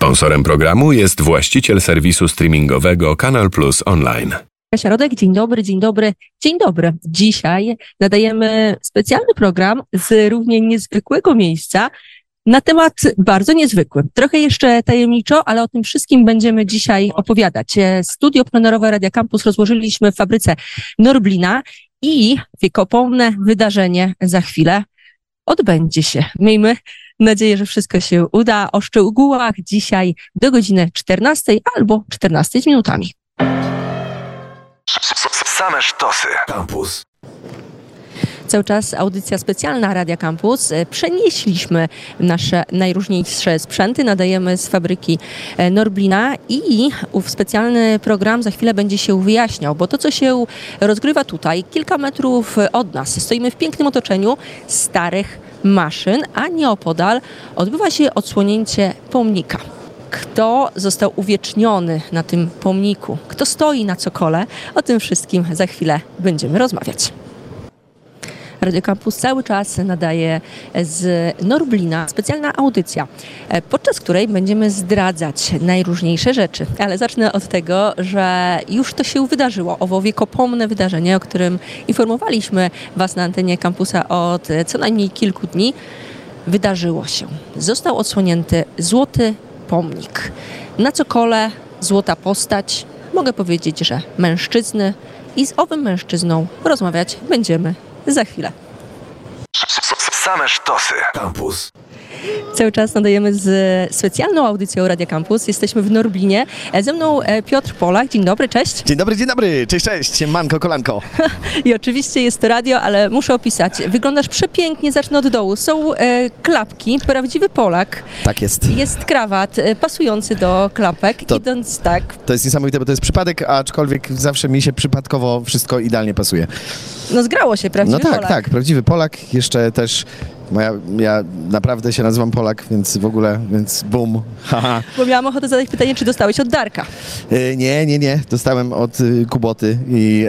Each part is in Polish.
Sponsorem programu jest właściciel serwisu streamingowego Kanal Plus Online. Kasia Rodek, dzień dobry, dzień dobry, dzień dobry. Dzisiaj nadajemy specjalny program z równie niezwykłego miejsca na temat bardzo niezwykły. Trochę jeszcze tajemniczo, ale o tym wszystkim będziemy dzisiaj opowiadać. Studio plenerowe Radia Campus rozłożyliśmy w fabryce Norblina i wiekopomne wydarzenie za chwilę odbędzie się. Miejmy nadzieję, że wszystko się uda. O szczegółach dzisiaj do godziny 14 albo 14 z minutami. Same sztosy. Campus. Cały czas audycja specjalna Radia Campus. Przenieśliśmy nasze najróżniejsze sprzęty, nadajemy z fabryki e, Norblina i ów specjalny program za chwilę będzie się wyjaśniał, bo to, co się rozgrywa tutaj, kilka metrów od nas, stoimy w pięknym otoczeniu starych maszyn, a nieopodal odbywa się odsłonięcie pomnika kto został uwieczniony na tym pomniku, kto stoi na cokole. O tym wszystkim za chwilę będziemy rozmawiać. Radio Campus cały czas nadaje z Norblina specjalna audycja, podczas której będziemy zdradzać najróżniejsze rzeczy. Ale zacznę od tego, że już to się wydarzyło, owo wiekopomne wydarzenie, o którym informowaliśmy Was na antenie kampusa od co najmniej kilku dni. Wydarzyło się. Został odsłonięty złoty pomnik. Na cokole złota postać. Mogę powiedzieć, że mężczyzny i z owym mężczyzną rozmawiać będziemy za chwilę. Same sztosy. Campus. Cały czas nadajemy z specjalną audycją Radia Campus. Jesteśmy w Norblinie. Ze mną e, Piotr Polak. Dzień dobry, cześć. Dzień dobry, dzień dobry. Cześć, cześć. Manko, kolanko. I oczywiście jest to radio, ale muszę opisać. Wyglądasz przepięknie, zacznę od dołu. Są e, klapki, prawdziwy Polak. Tak jest. Jest krawat e, pasujący do klapek, To- idąc tak. To jest niesamowite, bo to jest przypadek, aczkolwiek zawsze mi się przypadkowo wszystko idealnie pasuje. No zgrało się, prawdziwy No tak, Polak. tak, prawdziwy Polak. Jeszcze też moja, ja naprawdę się nazywam Polak, więc w ogóle, więc bum. Bo miałam ochotę zadać pytanie, czy dostałeś od Darka. E, Nie, nie, nie. Dostałem od y, Kuboty i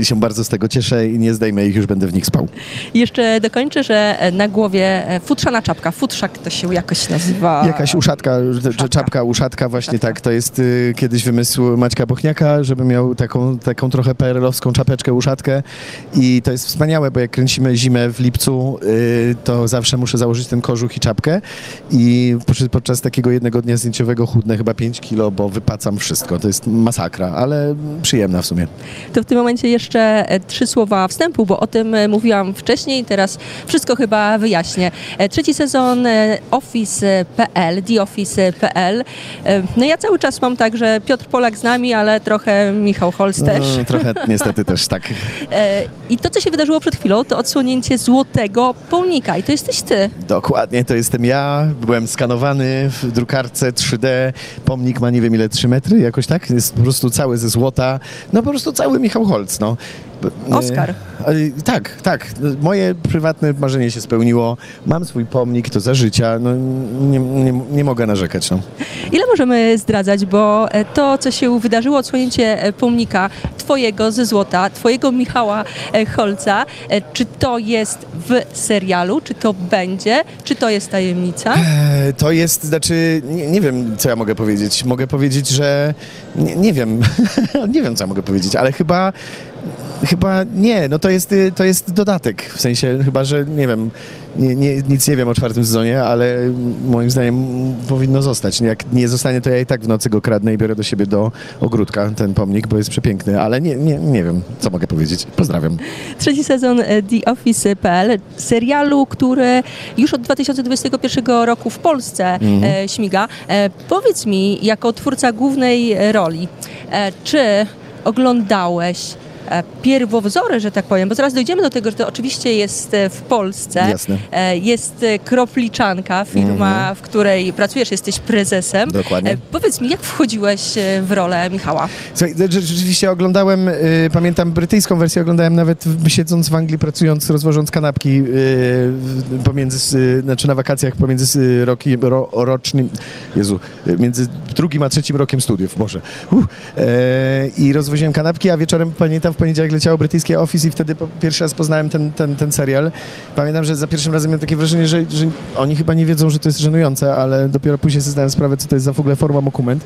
e, się bardzo z tego cieszę i nie zdejmę ich, już będę w nich spał. I jeszcze dokończę, że e, na głowie futrzana czapka. Futrzak to się jakoś nazywa. Jakaś uszatka, Uszatka. czapka, uszatka, właśnie Uszatka. tak. To jest y, kiedyś wymysł Maćka Bochniaka, żeby miał taką, taką trochę perelowską czapeczkę, uszatkę i to jest wspaniałe, bo jak kręcimy zimę w lipcu, y, to zawsze muszę założyć ten kożuch i czapkę i podczas takiego jednego dnia zdjęciowego chudnę chyba 5 kilo, bo wypacam wszystko. To jest masakra, ale przyjemna w sumie. To w tym momencie jeszcze e, trzy słowa wstępu, bo o tym e, mówiłam wcześniej, teraz wszystko chyba wyjaśnię. E, Trzeci sezon Office.pl, TheOffice.pl. No ja cały czas mam tak, że Piotr Polak z nami, ale trochę Michał Holz też. No, trochę niestety też tak. I to, co się wydarzyło przed chwilą, to odsłonięcie złotego pomnika. I to jesteś ty. Dokładnie, to jestem ja. Byłem skanowany w drukarce 3D. Pomnik ma nie wiem ile, 3 metry, jakoś tak? Jest po prostu cały ze złota. No po prostu cały Michał Holc, no. E, tak, tak. Moje prywatne marzenie się spełniło. Mam swój pomnik, to za życia. No, nie, nie, nie mogę narzekać, no. Ile możemy zdradzać, bo e, to, co się wydarzyło, odsłonięcie e, pomnika twojego ze złota, twojego Michała e, Holca, czy to jest w serialu, czy to będzie, czy to jest tajemnica? To jest, znaczy, nie, nie wiem, co ja mogę powiedzieć. Mogę powiedzieć, że nie, nie wiem, nie wiem, co ja mogę powiedzieć, ale chyba, chyba nie, no to jest, y, to jest dodatek, w sensie chyba, że nie wiem, nie, nie, nic nie wiem o czwartym sezonie, ale moim zdaniem powinno zostać. Jak nie zostanie, to ja i tak w nocy go kradnę i biorę do siebie do ogródka ten pomnik, bo jest przepiękny, ale nie, nie, nie wiem, co mogę powiedzieć. Pozdrawiam. Trzeci sezon e, The Office.pl, serialu, który już od 2021 roku w Polsce e, śmiga. E, powiedz mi, jako twórca głównej roli, czy oglądałeś pierwowzory, że tak powiem, bo zaraz dojdziemy do tego, że to oczywiście jest e, w Polsce. Jasne. E, Jest e, Kropliczanka, firma, w której pracujesz, jesteś prezesem. Dokładnie. E, Powiedz mi, jak wchodziłeś e, w rolę Michała? Słuchaj, rze- rzeczywiście oglądałem, pamiętam brytyjską wersję, oglądałem nawet siedząc w Anglii, pracując, rozwożąc kanapki pomiędzy, znaczy na wakacjach pomiędzy y, roki, ro, rocznym, Jezu, między drugim a trzecim rokiem studiów, Boże. Uh, e, I rozwoziłem kanapki, a wieczorem pamiętam w poniedziałek leciało brytyjskie Office i wtedy po pierwszy raz poznałem ten, ten, ten serial. Pamiętam, że za pierwszym razem miałem takie wrażenie, że, że oni chyba nie wiedzą, że to jest żenujące, ale dopiero później sobie zdałem sprawę, co to jest za w ogóle forma dokument.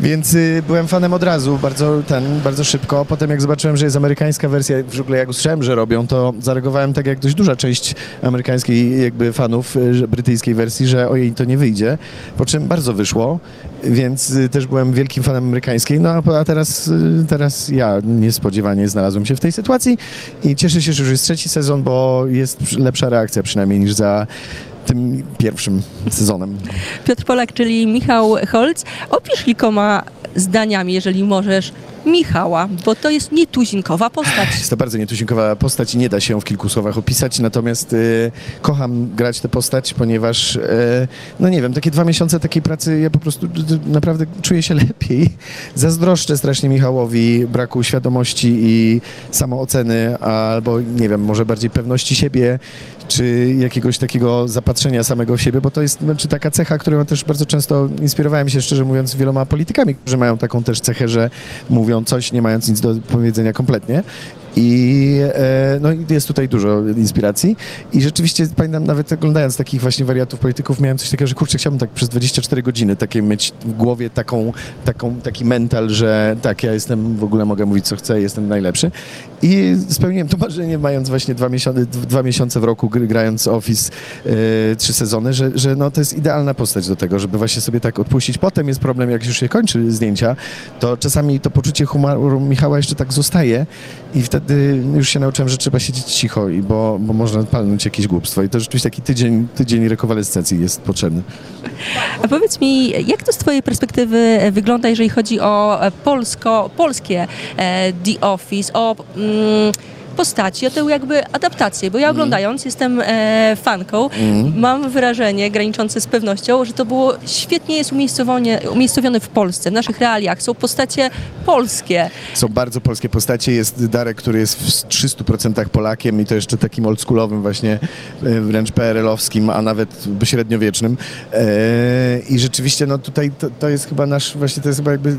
Więc y, byłem fanem od razu, bardzo ten, bardzo szybko. Potem jak zobaczyłem, że jest amerykańska wersja, w ogóle jak usłyszałem, że robią, to zareagowałem tak jak dość duża część amerykańskiej jakby fanów y, brytyjskiej wersji, że ojej, to nie wyjdzie. Po czym bardzo wyszło, więc y, też byłem wielkim fanem amerykańskiej. No a, a teraz, y, teraz ja niespodziewanie znalazłem się w tej sytuacji i cieszę się, że już jest trzeci sezon, bo jest lepsza reakcja przynajmniej niż za tym pierwszym sezonem. Piotr Polak, czyli Michał Holc. Opisz kilkoma zdaniami, jeżeli możesz, Michała, bo to jest nietuzinkowa postać. Jest to bardzo nietuzinkowa postać i nie da się ją w kilku słowach opisać, natomiast y, kocham grać tę postać, ponieważ, y, no nie wiem, takie dwa miesiące takiej pracy, ja po prostu naprawdę czuję się lepiej. Zazdroszczę strasznie Michałowi braku świadomości i samooceny, albo nie wiem, może bardziej pewności siebie, czy jakiegoś takiego zapatrzenia samego w siebie, bo to jest znaczy, taka cecha, którą też bardzo często inspirowałem się, szczerze mówiąc, wieloma politykami, którzy mają taką też cechę, że mówią coś, nie mając nic do powiedzenia kompletnie. I e, no, jest tutaj dużo inspiracji. I rzeczywiście pamiętam, nawet oglądając takich właśnie wariatów polityków, miałem coś takiego, że kurczę, chciałbym tak przez 24 godziny takie mieć w głowie taką, taką, taki mental, że tak, ja jestem, w ogóle mogę mówić co chcę, jestem najlepszy. I spełniłem to marzenie, mając właśnie dwa miesiące, dwa miesiące w roku, grając Office e, trzy sezony, że, że no, to jest idealna postać do tego, żeby właśnie sobie tak odpuścić. Potem jest problem, jak już się kończy zdjęcia, to czasami to poczucie humoru Michała jeszcze tak zostaje i wtedy już się nauczyłem, że trzeba siedzieć cicho, i bo, bo można palnąć jakieś głupstwo. I to rzeczywiście taki tydzień, tydzień rekonwalescencji jest potrzebny. A powiedz mi, jak to z Twojej perspektywy wygląda, jeżeli chodzi o polsko, polskie e, The Office, o... Mm, postaci, o tę jakby adaptację, bo ja mhm. oglądając mm. jestem e, fanką, mm. mam wrażenie graniczące z pewnością, że to było świetnie jest umiejscowione w Polsce, w naszych realiach. Są postacie polskie. Są bardzo polskie postacie. Jest Darek, który jest w 300% Polakiem i to jeszcze takim oldschoolowym właśnie, e, wręcz PRL-owskim, a nawet średniowiecznym. E, I rzeczywiście no tutaj to, to jest chyba nasz, właśnie to jest chyba jakby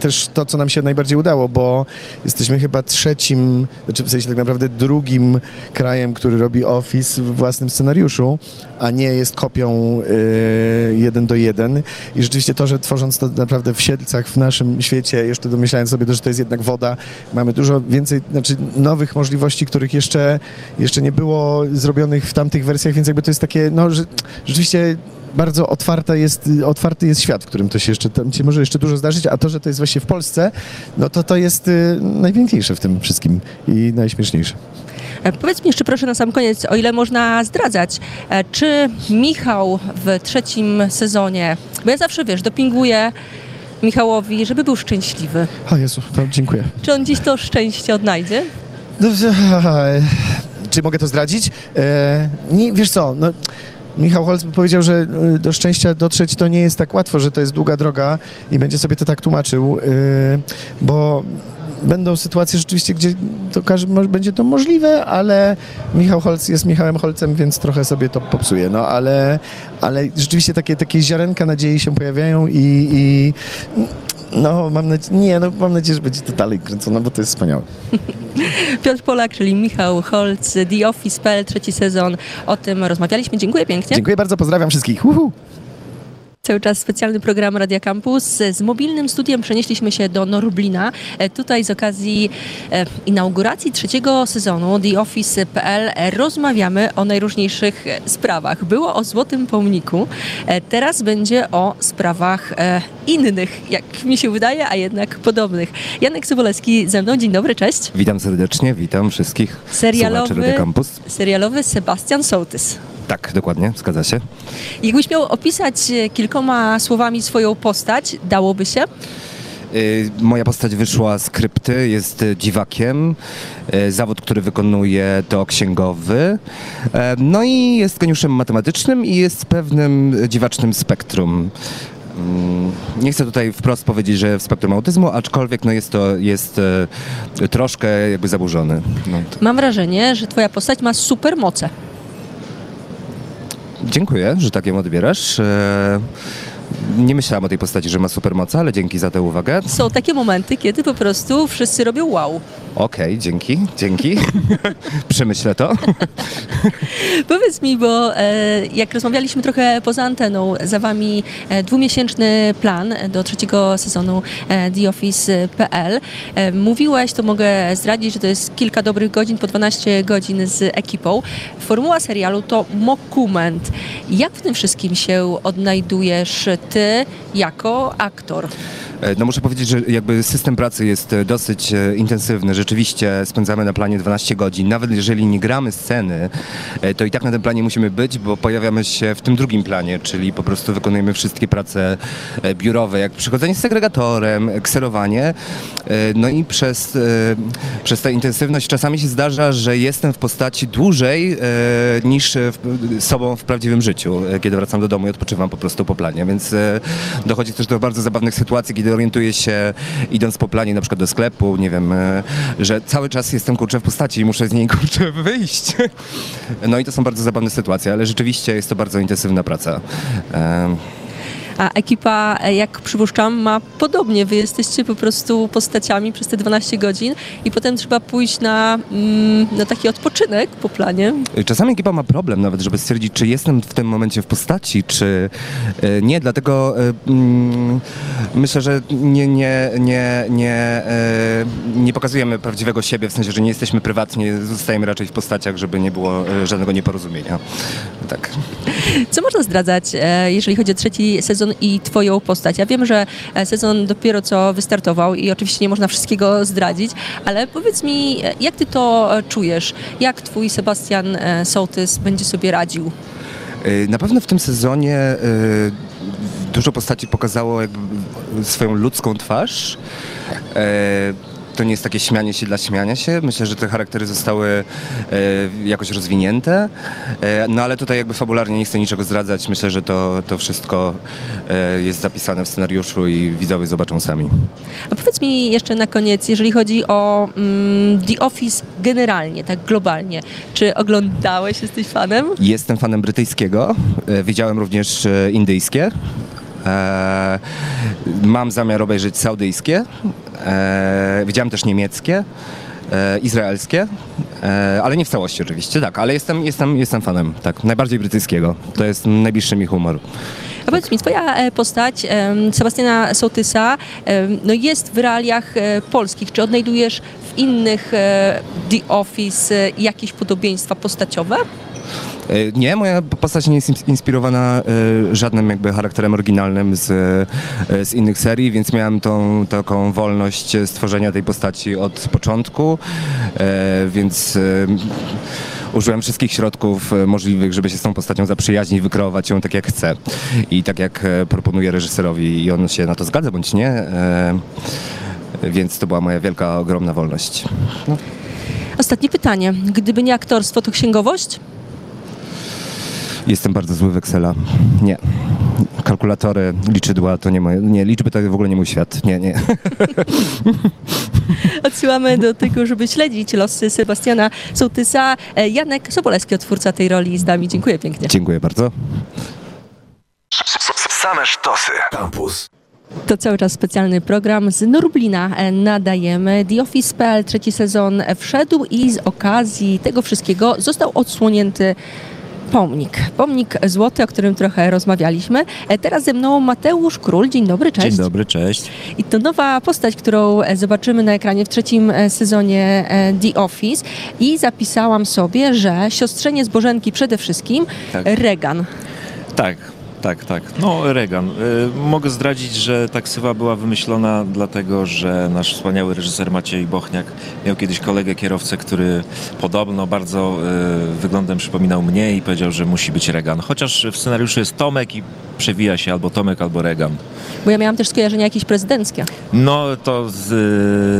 też to, co nam się najbardziej udało, bo jesteśmy chyba trzecim, znaczy w sensie tak naprawdę drugim krajem, który robi Office w własnym scenariuszu, a nie jest kopią y, jeden do jeden. I rzeczywiście to, że tworząc to naprawdę w Siedlcach, w naszym świecie, jeszcze domyślając sobie, że to jest jednak woda, mamy dużo więcej, znaczy nowych możliwości, których jeszcze, jeszcze nie było zrobionych w tamtych wersjach, więc jakby to jest takie, no, że, rzeczywiście bardzo otwarta jest, otwarty jest świat, w którym to się jeszcze, tam się może jeszcze dużo zdarzyć, a to, że to jest właśnie w Polsce, no to to jest y, najpiękniejsze w tym wszystkim i najśmieszniejsze. E, powiedz mi jeszcze proszę na sam koniec, o ile można zdradzać, e, czy Michał w trzecim sezonie, bo ja zawsze, wiesz, dopinguję Michałowi, żeby był szczęśliwy. O Jezu, to dziękuję. Czy on dziś to szczęście odnajdzie? No, czy mogę to zdradzić? E, nie, wiesz co, no Michał Holz powiedział, że y, do szczęścia dotrzeć to nie jest tak łatwo, że to jest długa droga i będzie sobie to tak tłumaczył, y, bo będą sytuacje rzeczywiście, gdzie to będzie to możliwe, ale Michał Holc jest Michałem Holcem, więc trochę sobie to popsuje. No ale, ale rzeczywiście takie, takie ziarenka nadziei się pojawiają i, i no, mam nadzieję, nie, no, mam nadzieję, że będzie to dalej kręcone, bo to jest wspaniałe. Piotr Polak, czyli Michał Holc, The Office.pl, trzeci sezon. O tym rozmawialiśmy. Dziękuję pięknie. Dziękuję bardzo, pozdrawiam wszystkich. Uhu. Cały czas specjalny program Radia Campus. Z mobilnym studiem przenieśliśmy się do Norblina. E, tutaj z okazji e, inauguracji trzeciego sezonu The Office.pl rozmawiamy o najróżniejszych sprawach. Było o Złotym Pomniku, e, teraz będzie o sprawach innych, jak mi się wydaje, a jednak podobnych. Janek Sobolewski ze mną. Dzień dobry, cześć. Witam serdecznie, witam wszystkich serialowy, Campus. Serialowy Sebastian Sołtys. Tak, dokładnie, zgadza się. Jakbyś miał opisać e, kilkoma słowami swoją postać, dałoby się? Y, moja postać wyszła z krypty, jest dziwakiem. Y, zawód, który wykonuje to księgowy. E, no i jest geniuszem matematycznym i jest pewnym dziwacznym spektrum. Mm, nie chcę tutaj wprost powiedzieć, że w spektrum autyzmu, aczkolwiek no jest to jest e, troszkę jakby zaburzony. No. Mam wrażenie, że twoja postać ma super moce. Dziękuję, że tak ją odbierasz. E, nie myślałem o tej postaci, że ma supermoce, ale dzięki za tę uwagę. Są takie momenty, kiedy po prostu wszyscy robią wow. Okej, dzięki, dzięki. Przemyślę to. Powiedz mi, bo e, jak rozmawialiśmy trochę poza anteną, za wami e, dwumiesięczny plan do trzeciego sezonu e, The Office.pl. E, mówiłeś, to mogę zdradzić, że to jest kilka dobrych godzin, po 12 godzin z ekipą. Formuła serialu to mockument. Jak w tym wszystkim się odnajdujesz ty jako aktor? E, No muszę powiedzieć, że jakby system pracy jest e, dosyć e, intensywny. Rzeczywiście spędzamy na planie 12 godzin. Nawet jeżeli nie gramy sceny, to i tak na tym planie musimy być, bo pojawiamy się w tym drugim planie, czyli po prostu wykonujemy wszystkie prace biurowe, jak przychodzenie z segregatorem, kserowanie. No i przez, przez tę intensywność czasami się zdarza, że jestem w postaci dłużej niż w, sobą w prawdziwym życiu, kiedy wracam do domu i odpoczywam po prostu po planie, więc dochodzi też do bardzo zabawnych sytuacji, kiedy orientuję się idąc po planie na przykład do sklepu, nie wiem, e, że cały czas jestem kurczę w postaci i muszę z niej kurczę wyjść. No i to są bardzo zabawne sytuacje, ale rzeczywiście jest to bardzo intensywna praca. A ekipa, e, jak przypuszczam, ma podobnie. Wy jesteście po prostu postaciami przez te 12 godzin i potem trzeba pójść na, mm, na taki odpoczynek po planie. Czasami ekipa ma problem nawet, żeby stwierdzić, czy jestem w tym momencie w postaci, czy e, nie. Dlatego e, mm, myślę, że nie, nie, nie, nie, nie pokazujemy prawdziwego siebie, w sensie, że nie jesteśmy prywatnie, zostajemy raczej w postaciach, żeby nie było żadnego nieporozumienia. Tak. Co można zdradzać, jeżeli chodzi o trzeci sezon i twoją postać? Ja wiem, że e, sezon dopiero co wystartował i oczywiście nie można wszystkiego zdradzić, ale powiedz mi, e, jak ty to e, czujesz? Jak twój Sebastian Sołtys będzie sobie radził? Na pewno w tym sezonie dużo postaci pokazało swoją ludzką twarz. To nie jest takie śmianie się dla śmiania się. Myślę, że te charaktery zostały e, jakoś rozwinięte. E, No ale tutaj jakby fabularnie nie chcę niczego zdradzać. Myślę, że to, to wszystko e, jest zapisane w scenariuszu i widzowie zobaczą sami. A powiedz mi jeszcze na koniec, jeżeli chodzi o mm, The Office generalnie, tak globalnie, czy oglądałeś, jesteś fanem? Jestem fanem brytyjskiego, widziałem również indyjskie. E, mam zamiar obejrzeć saudyjskie. E, widziałem też niemieckie, e, izraelskie, ale nie w całości oczywiście, tak, ale jestem, jestem, jestem fanem, tak, najbardziej brytyjskiego. To jest najbliższy mi humor. A powiedz mi, twoja postać Sebastiana Sołtysa em, no jest w realiach polskich. Czy odnajdujesz w innych The Office jakieś podobieństwa postaciowe? E, Nie, moja postać nie jest ins- inspirowana e, żadnym jakby charakterem oryginalnym z, e, z innych serii, więc miałem tą taką wolność stworzenia tej postaci od początku, więc użyłem wszystkich środków możliwych, żeby się z tą postacią zaprzyjaźnić, wykreować ją tak jak chcę i tak jak e, proponuję reżyserowi i on się na to zgadza bądź nie. Więc to była moja wielka, ogromna wolność. Ostatnie pytanie. Gdyby nie aktorstwo, to księgowość? Jestem bardzo zły w Excela. Nie. Kalkulatory, liczydła to nie moje. Nie, liczby to w ogóle nie mój świat. Nie, nie. Odsyłamy do tego, żeby śledzić losy Sebastiana Sołtysa. E, Janek Sobolewski, otwórca tej roli z nami. Dziękuję pięknie. Dziękuję bardzo. Same sztosy. Campus. To cały czas specjalny program z Norblina e, nadajemy. The Office.pl trzeci sezon wszedł i z okazji tego wszystkiego został odsłonięty pomnik. Pomnik złoty, o którym trochę rozmawialiśmy. E, Teraz ze mną Mateusz Król. Dzień dobry, cześć. Dzień dobry, cześć. I to nowa postać, którą e, zobaczymy na ekranie w trzecim e, sezonie The Office. I zapisałam sobie, że siostrzenie z Bożenki przede wszystkim Tak. Regan. Tak, tak, tak. No, Regan. Y, mogę zdradzić, że ta ksywa była wymyślona dlatego, że nasz wspaniały reżyser Maciej Bochniak miał kiedyś kolegę kierowcę, który podobno bardzo y, wyglądem przypominał mnie i powiedział, że musi być Regan. Chociaż w scenariuszu jest Tomek i przewija się albo Tomek, albo Regan. Bo ja miałam też skojarzenia jakieś prezydenckie. No to z,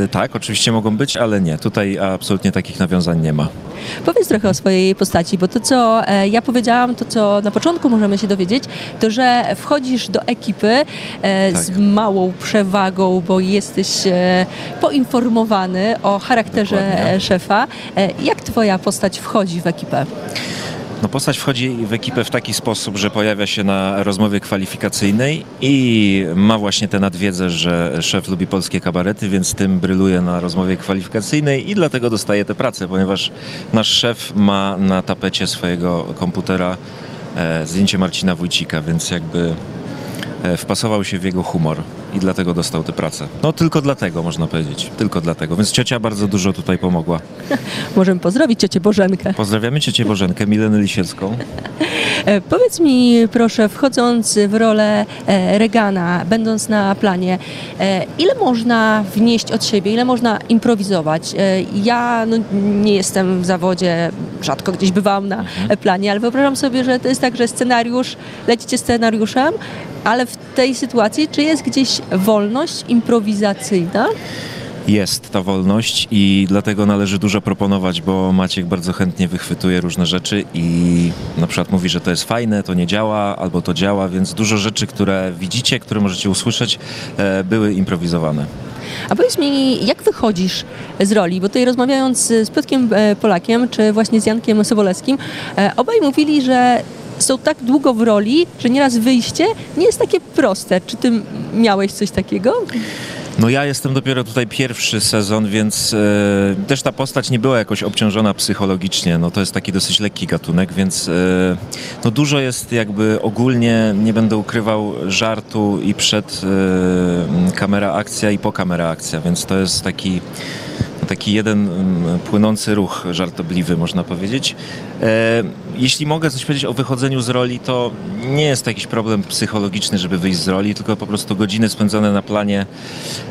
y, tak, oczywiście mogą być, ale nie. Tutaj absolutnie takich nawiązań nie ma. Powiedz trochę o swojej postaci, bo to, co e, ja powiedziałam, to, co na początku możemy się dowiedzieć, to, że wchodzisz do ekipy e, Tak. z małą przewagą, bo jesteś e, poinformowany o charakterze Dokładnie. szefa. E, jak twoja postać wchodzi w ekipę? No postać wchodzi w ekipę w taki sposób, że pojawia się na rozmowie kwalifikacyjnej i ma właśnie tę nadwiedzę, że szef lubi polskie kabarety, więc tym bryluje na rozmowie kwalifikacyjnej i dlatego dostaje tę pracę, ponieważ nasz szef ma na tapecie swojego komputera zdjęcie Marcina Wójcika, więc jakby e, wpasował się w jego humor i dlatego dostał tę pracę. No tylko dlatego można powiedzieć, tylko dlatego. Więc ciocia bardzo dużo tutaj pomogła. Możemy pozdrowić ciocię Bożenkę. Pozdrawiamy ciocię Bożenkę, Milenę Lisiecką. E, Powiedz mi proszę, wchodząc w rolę e, Regana, będąc na planie, e, ile można wnieść od siebie, ile można improwizować? Ja no, nie jestem w zawodzie, rzadko gdzieś bywałam na e, planie, ale wyobrażam sobie, że to jest tak, że scenariusz, lecicie scenariuszem, ale w tej sytuacji czy jest gdzieś wolność improwizacyjna? Jest ta wolność i dlatego należy dużo proponować, bo Maciek bardzo chętnie wychwytuje różne rzeczy i na przykład mówi, że to jest fajne, to nie działa, albo to działa, więc dużo rzeczy, które widzicie, które możecie usłyszeć, e, były improwizowane. A powiedz mi, jak wychodzisz z roli? Bo tutaj rozmawiając z Piotrkiem e, Polakiem, czy właśnie z Jankiem Sobolewskim, e, obaj mówili, że są tak długo w roli, że nieraz wyjście nie jest takie proste. Czy ty miałeś coś takiego? No ja jestem dopiero tutaj pierwszy sezon, więc e, też ta postać nie była jakoś obciążona psychologicznie. No to jest taki dosyć lekki gatunek, więc e, no dużo jest jakby ogólnie, nie będę ukrywał, żartu i przed e, kamera akcja i po kamera akcja, więc to jest taki taki jeden mm, płynący ruch żartobliwy, można powiedzieć. E, jeśli mogę coś powiedzieć o wychodzeniu z roli, to nie jest to jakiś problem psychologiczny, żeby wyjść z roli, tylko po prostu godziny spędzone na planie,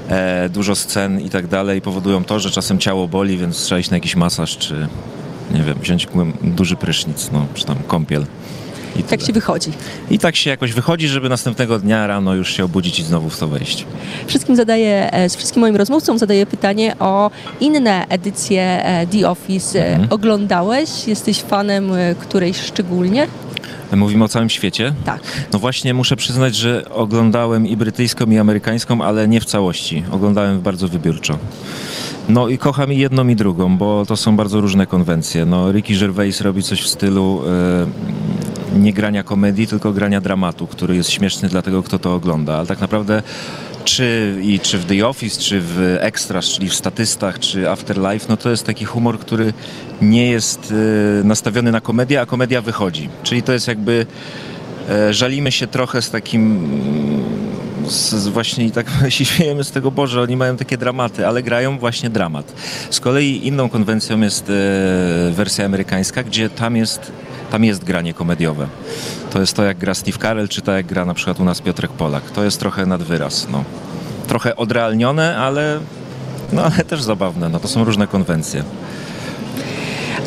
e, dużo scen i tak dalej powodują to, że czasem ciało boli, więc trzeba iść na jakiś masaż, czy nie wiem, wziąć duży prysznic, no, czy tam kąpiel. I, Tak tyle. się wychodzi. I tak się jakoś wychodzi, żeby następnego dnia rano już się obudzić i znowu w to wejść. Wszystkim zadaję, e, z wszystkim moim rozmówcom zadaję pytanie o inne edycje e, The Office. E, Mhm. Oglądałeś? Jesteś fanem którejś szczególnie? Mówimy o całym świecie? Tak. No właśnie muszę przyznać, że oglądałem i brytyjską, i amerykańską, ale nie w całości. Oglądałem bardzo wybiórczo. No i kocham i jedną, i drugą, bo to są bardzo różne konwencje. No, Ricky Gervais robi coś w stylu nie grania komedii, tylko grania dramatu, który jest śmieszny dla tego, kto to ogląda. Ale tak naprawdę czy, i, czy w The Office, czy w Extras, czyli w Statystach, czy Afterlife, no to jest taki humor, który nie jest e, nastawiony na komedię, a komedia wychodzi. Czyli to jest jakby e, żalimy się trochę z takim z, z właśnie i tak się śmiejemy z tego, Boże, oni mają takie dramaty, ale grają właśnie dramat. Z kolei inną konwencją jest e, wersja amerykańska, gdzie tam jest, tam jest granie komediowe. To jest to, jak gra Steve Carell, czy to, jak gra na przykład u nas Piotrek Polak. To jest trochę nad wyraz, no. Trochę odrealnione, ale, no, ale też zabawne. No, to są różne konwencje.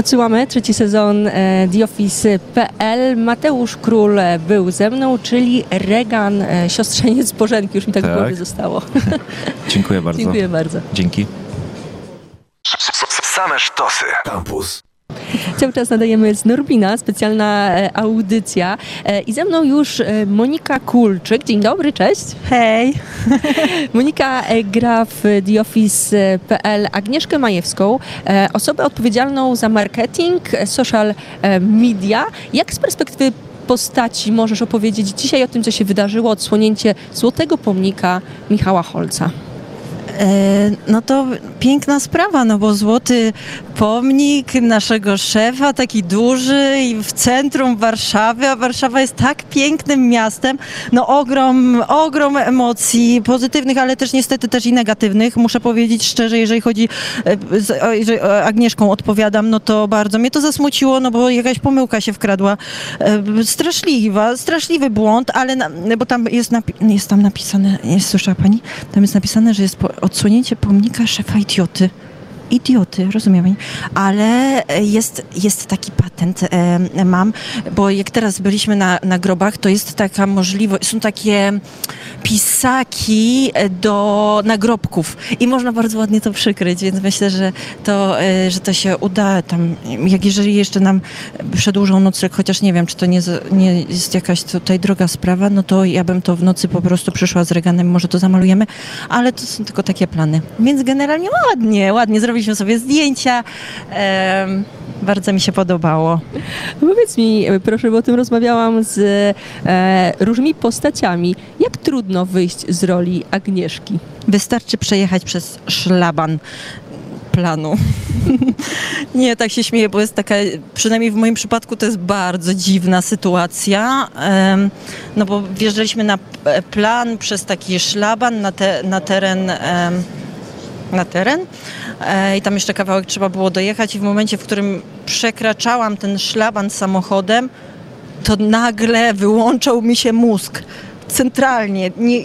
Odsyłamy trzeci sezon e, The Office.pl. Mateusz Król e, był ze mną, czyli Regan, e, siostrzeniec Bożenki. Już mi tak, w Tak. głowie zostało. Dziękuję bardzo. Dziękuję bardzo. Dzięki. Same sztosy. Campus. Cały czas nadajemy z Norbina, specjalna e, audycja. E, I ze mną już e, Monika Kulczyk. Dzień dobry, cześć. Hej! Monika gra w TheOffice.pl Agnieszkę Majewską, osobę odpowiedzialną za marketing, social media. Jak z perspektywy postaci możesz opowiedzieć dzisiaj o tym, co się wydarzyło, odsłonięcie Złotego Pomnika Michała Holca? E, No to piękna sprawa, no bo złoty pomnik naszego szefa, taki duży i w centrum Warszawy, a Warszawa jest tak pięknym miastem, no ogrom, ogrom emocji pozytywnych, ale też niestety też i negatywnych. Muszę powiedzieć szczerze, jeżeli chodzi, e, jeżeli Agnieszką odpowiadam, no to bardzo mnie to zasmuciło, no bo jakaś pomyłka się wkradła. E, Straszliwa, straszliwy błąd, ale na, bo tam jest, jest tam napisane, nie słyszała pani? Tam jest napisane, że jest po, odsłonięcie pomnika szefa idioty. Idioty, rozumiem. Ale e, jest, jest taki patent, e, mam, bo jak teraz byliśmy na, na grobach, to jest taka możliwość, są takie pisaki e, do nagrobków. I można bardzo ładnie to przykryć, więc myślę, że to, e, że to się uda. Tam, jak jeżeli jeszcze nam przedłużą nocleg, chociaż nie wiem, czy to nie, nie jest jakaś tutaj droga sprawa, no to ja bym to w nocy po prostu przyszła z Reganem, może to zamalujemy, ale to są tylko takie plany. Więc generalnie ładnie, ładnie, zrobiliśmy sobie zdjęcia. Bardzo mi się podobało. Powiedz mi, proszę, bo o tym rozmawiałam z e, różnymi postaciami. Jak trudno wyjść z roli Agnieszki? Wystarczy przejechać przez szlaban planu. Nie, tak się śmieję, bo jest taka, przynajmniej w moim przypadku to jest bardzo dziwna sytuacja, no bo wjeżdżaliśmy na plan przez taki szlaban na, te, na teren na teren e, i tam jeszcze kawałek trzeba było dojechać i w momencie, w którym przekraczałam ten szlaban samochodem, to nagle wyłączał mi się mózg. Centralnie. Nie,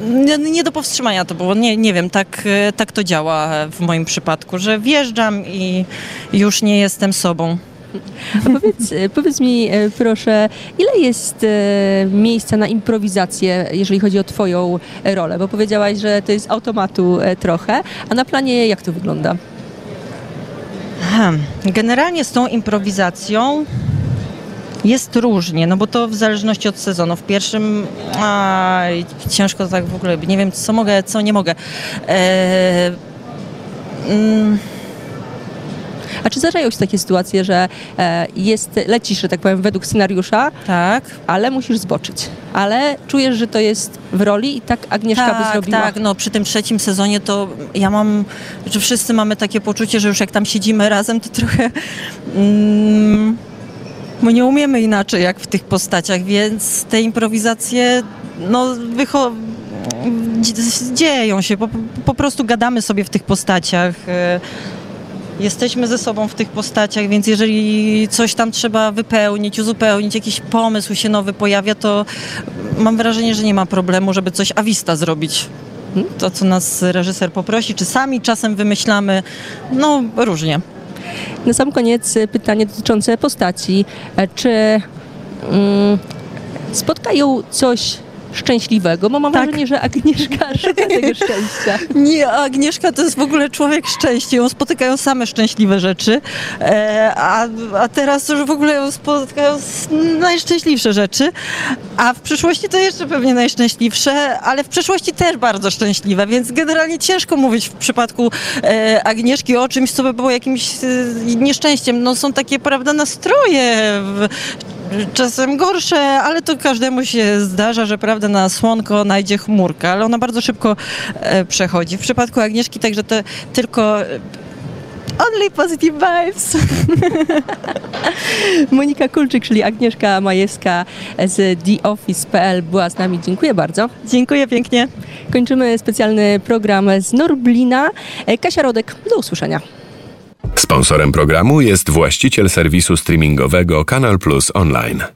nie, nie do powstrzymania to było. Nie, nie wiem, tak, e, tak to działa w moim przypadku, że wjeżdżam i już nie jestem sobą. A powiedz, e, powiedz mi, e, proszę, ile jest e, miejsca na improwizację, jeżeli chodzi o Twoją rolę? Bo powiedziałaś, że to jest automatu trochę, a na planie jak to wygląda? Generalnie z tą improwizacją jest różnie, no bo to w zależności od sezonu. W pierwszym aj, ciężko tak w ogóle, nie wiem co mogę, co nie mogę. E, mm, A czy zdarzają się takie sytuacje, że e, jest, lecisz, że tak powiem, według scenariusza, tak. ale musisz zboczyć? Ale czujesz, że to jest w roli i tak Agnieszka by tak, zrobiła? Tak, no przy tym trzecim sezonie to ja mam, że wszyscy mamy takie poczucie, że już jak tam siedzimy razem, to trochę mm, my nie umiemy inaczej jak w tych postaciach, więc te improwizacje no wycho- dzie- dzieją się, po, po prostu gadamy sobie w tych postaciach. Jesteśmy ze sobą w tych postaciach, więc jeżeli coś tam trzeba wypełnić, uzupełnić, jakiś pomysł się nowy pojawia, to mam wrażenie, że nie ma problemu, żeby coś awista zrobić. To, co nas reżyser poprosi, czy sami czasem wymyślamy, no różnie. Na sam koniec pytanie dotyczące postaci. E, Czy mm, spotkają coś szczęśliwego? Bo mam Tak. wrażenie, że Agnieszka szuka tego szczęścia. Nie, Agnieszka to jest w ogóle człowiek szczęścia. Ją spotykają same szczęśliwe rzeczy, e, a, a teraz już w ogóle ją spotykają s- najszczęśliwsze rzeczy, a w przyszłości to jeszcze pewnie najszczęśliwsze, ale w przeszłości też bardzo szczęśliwe, więc generalnie ciężko mówić w przypadku e, Agnieszki o czymś, co by było jakimś e, nieszczęściem. No są takie, prawda, nastroje w, czasem gorsze, ale to każdemu się zdarza, że prawda na słonko najdzie chmurka, ale ona bardzo szybko e, przechodzi. W przypadku Agnieszki także to tylko e, only positive vibes. Monika Kulczyk, czyli Agnieszka Majewska z TheOffice.pl była z nami. Dziękuję bardzo. Dziękuję pięknie. Kończymy specjalny program z Norblina. E, Kasia Rodek, do usłyszenia. Sponsorem programu jest właściciel serwisu streamingowego Kanal Plus Online.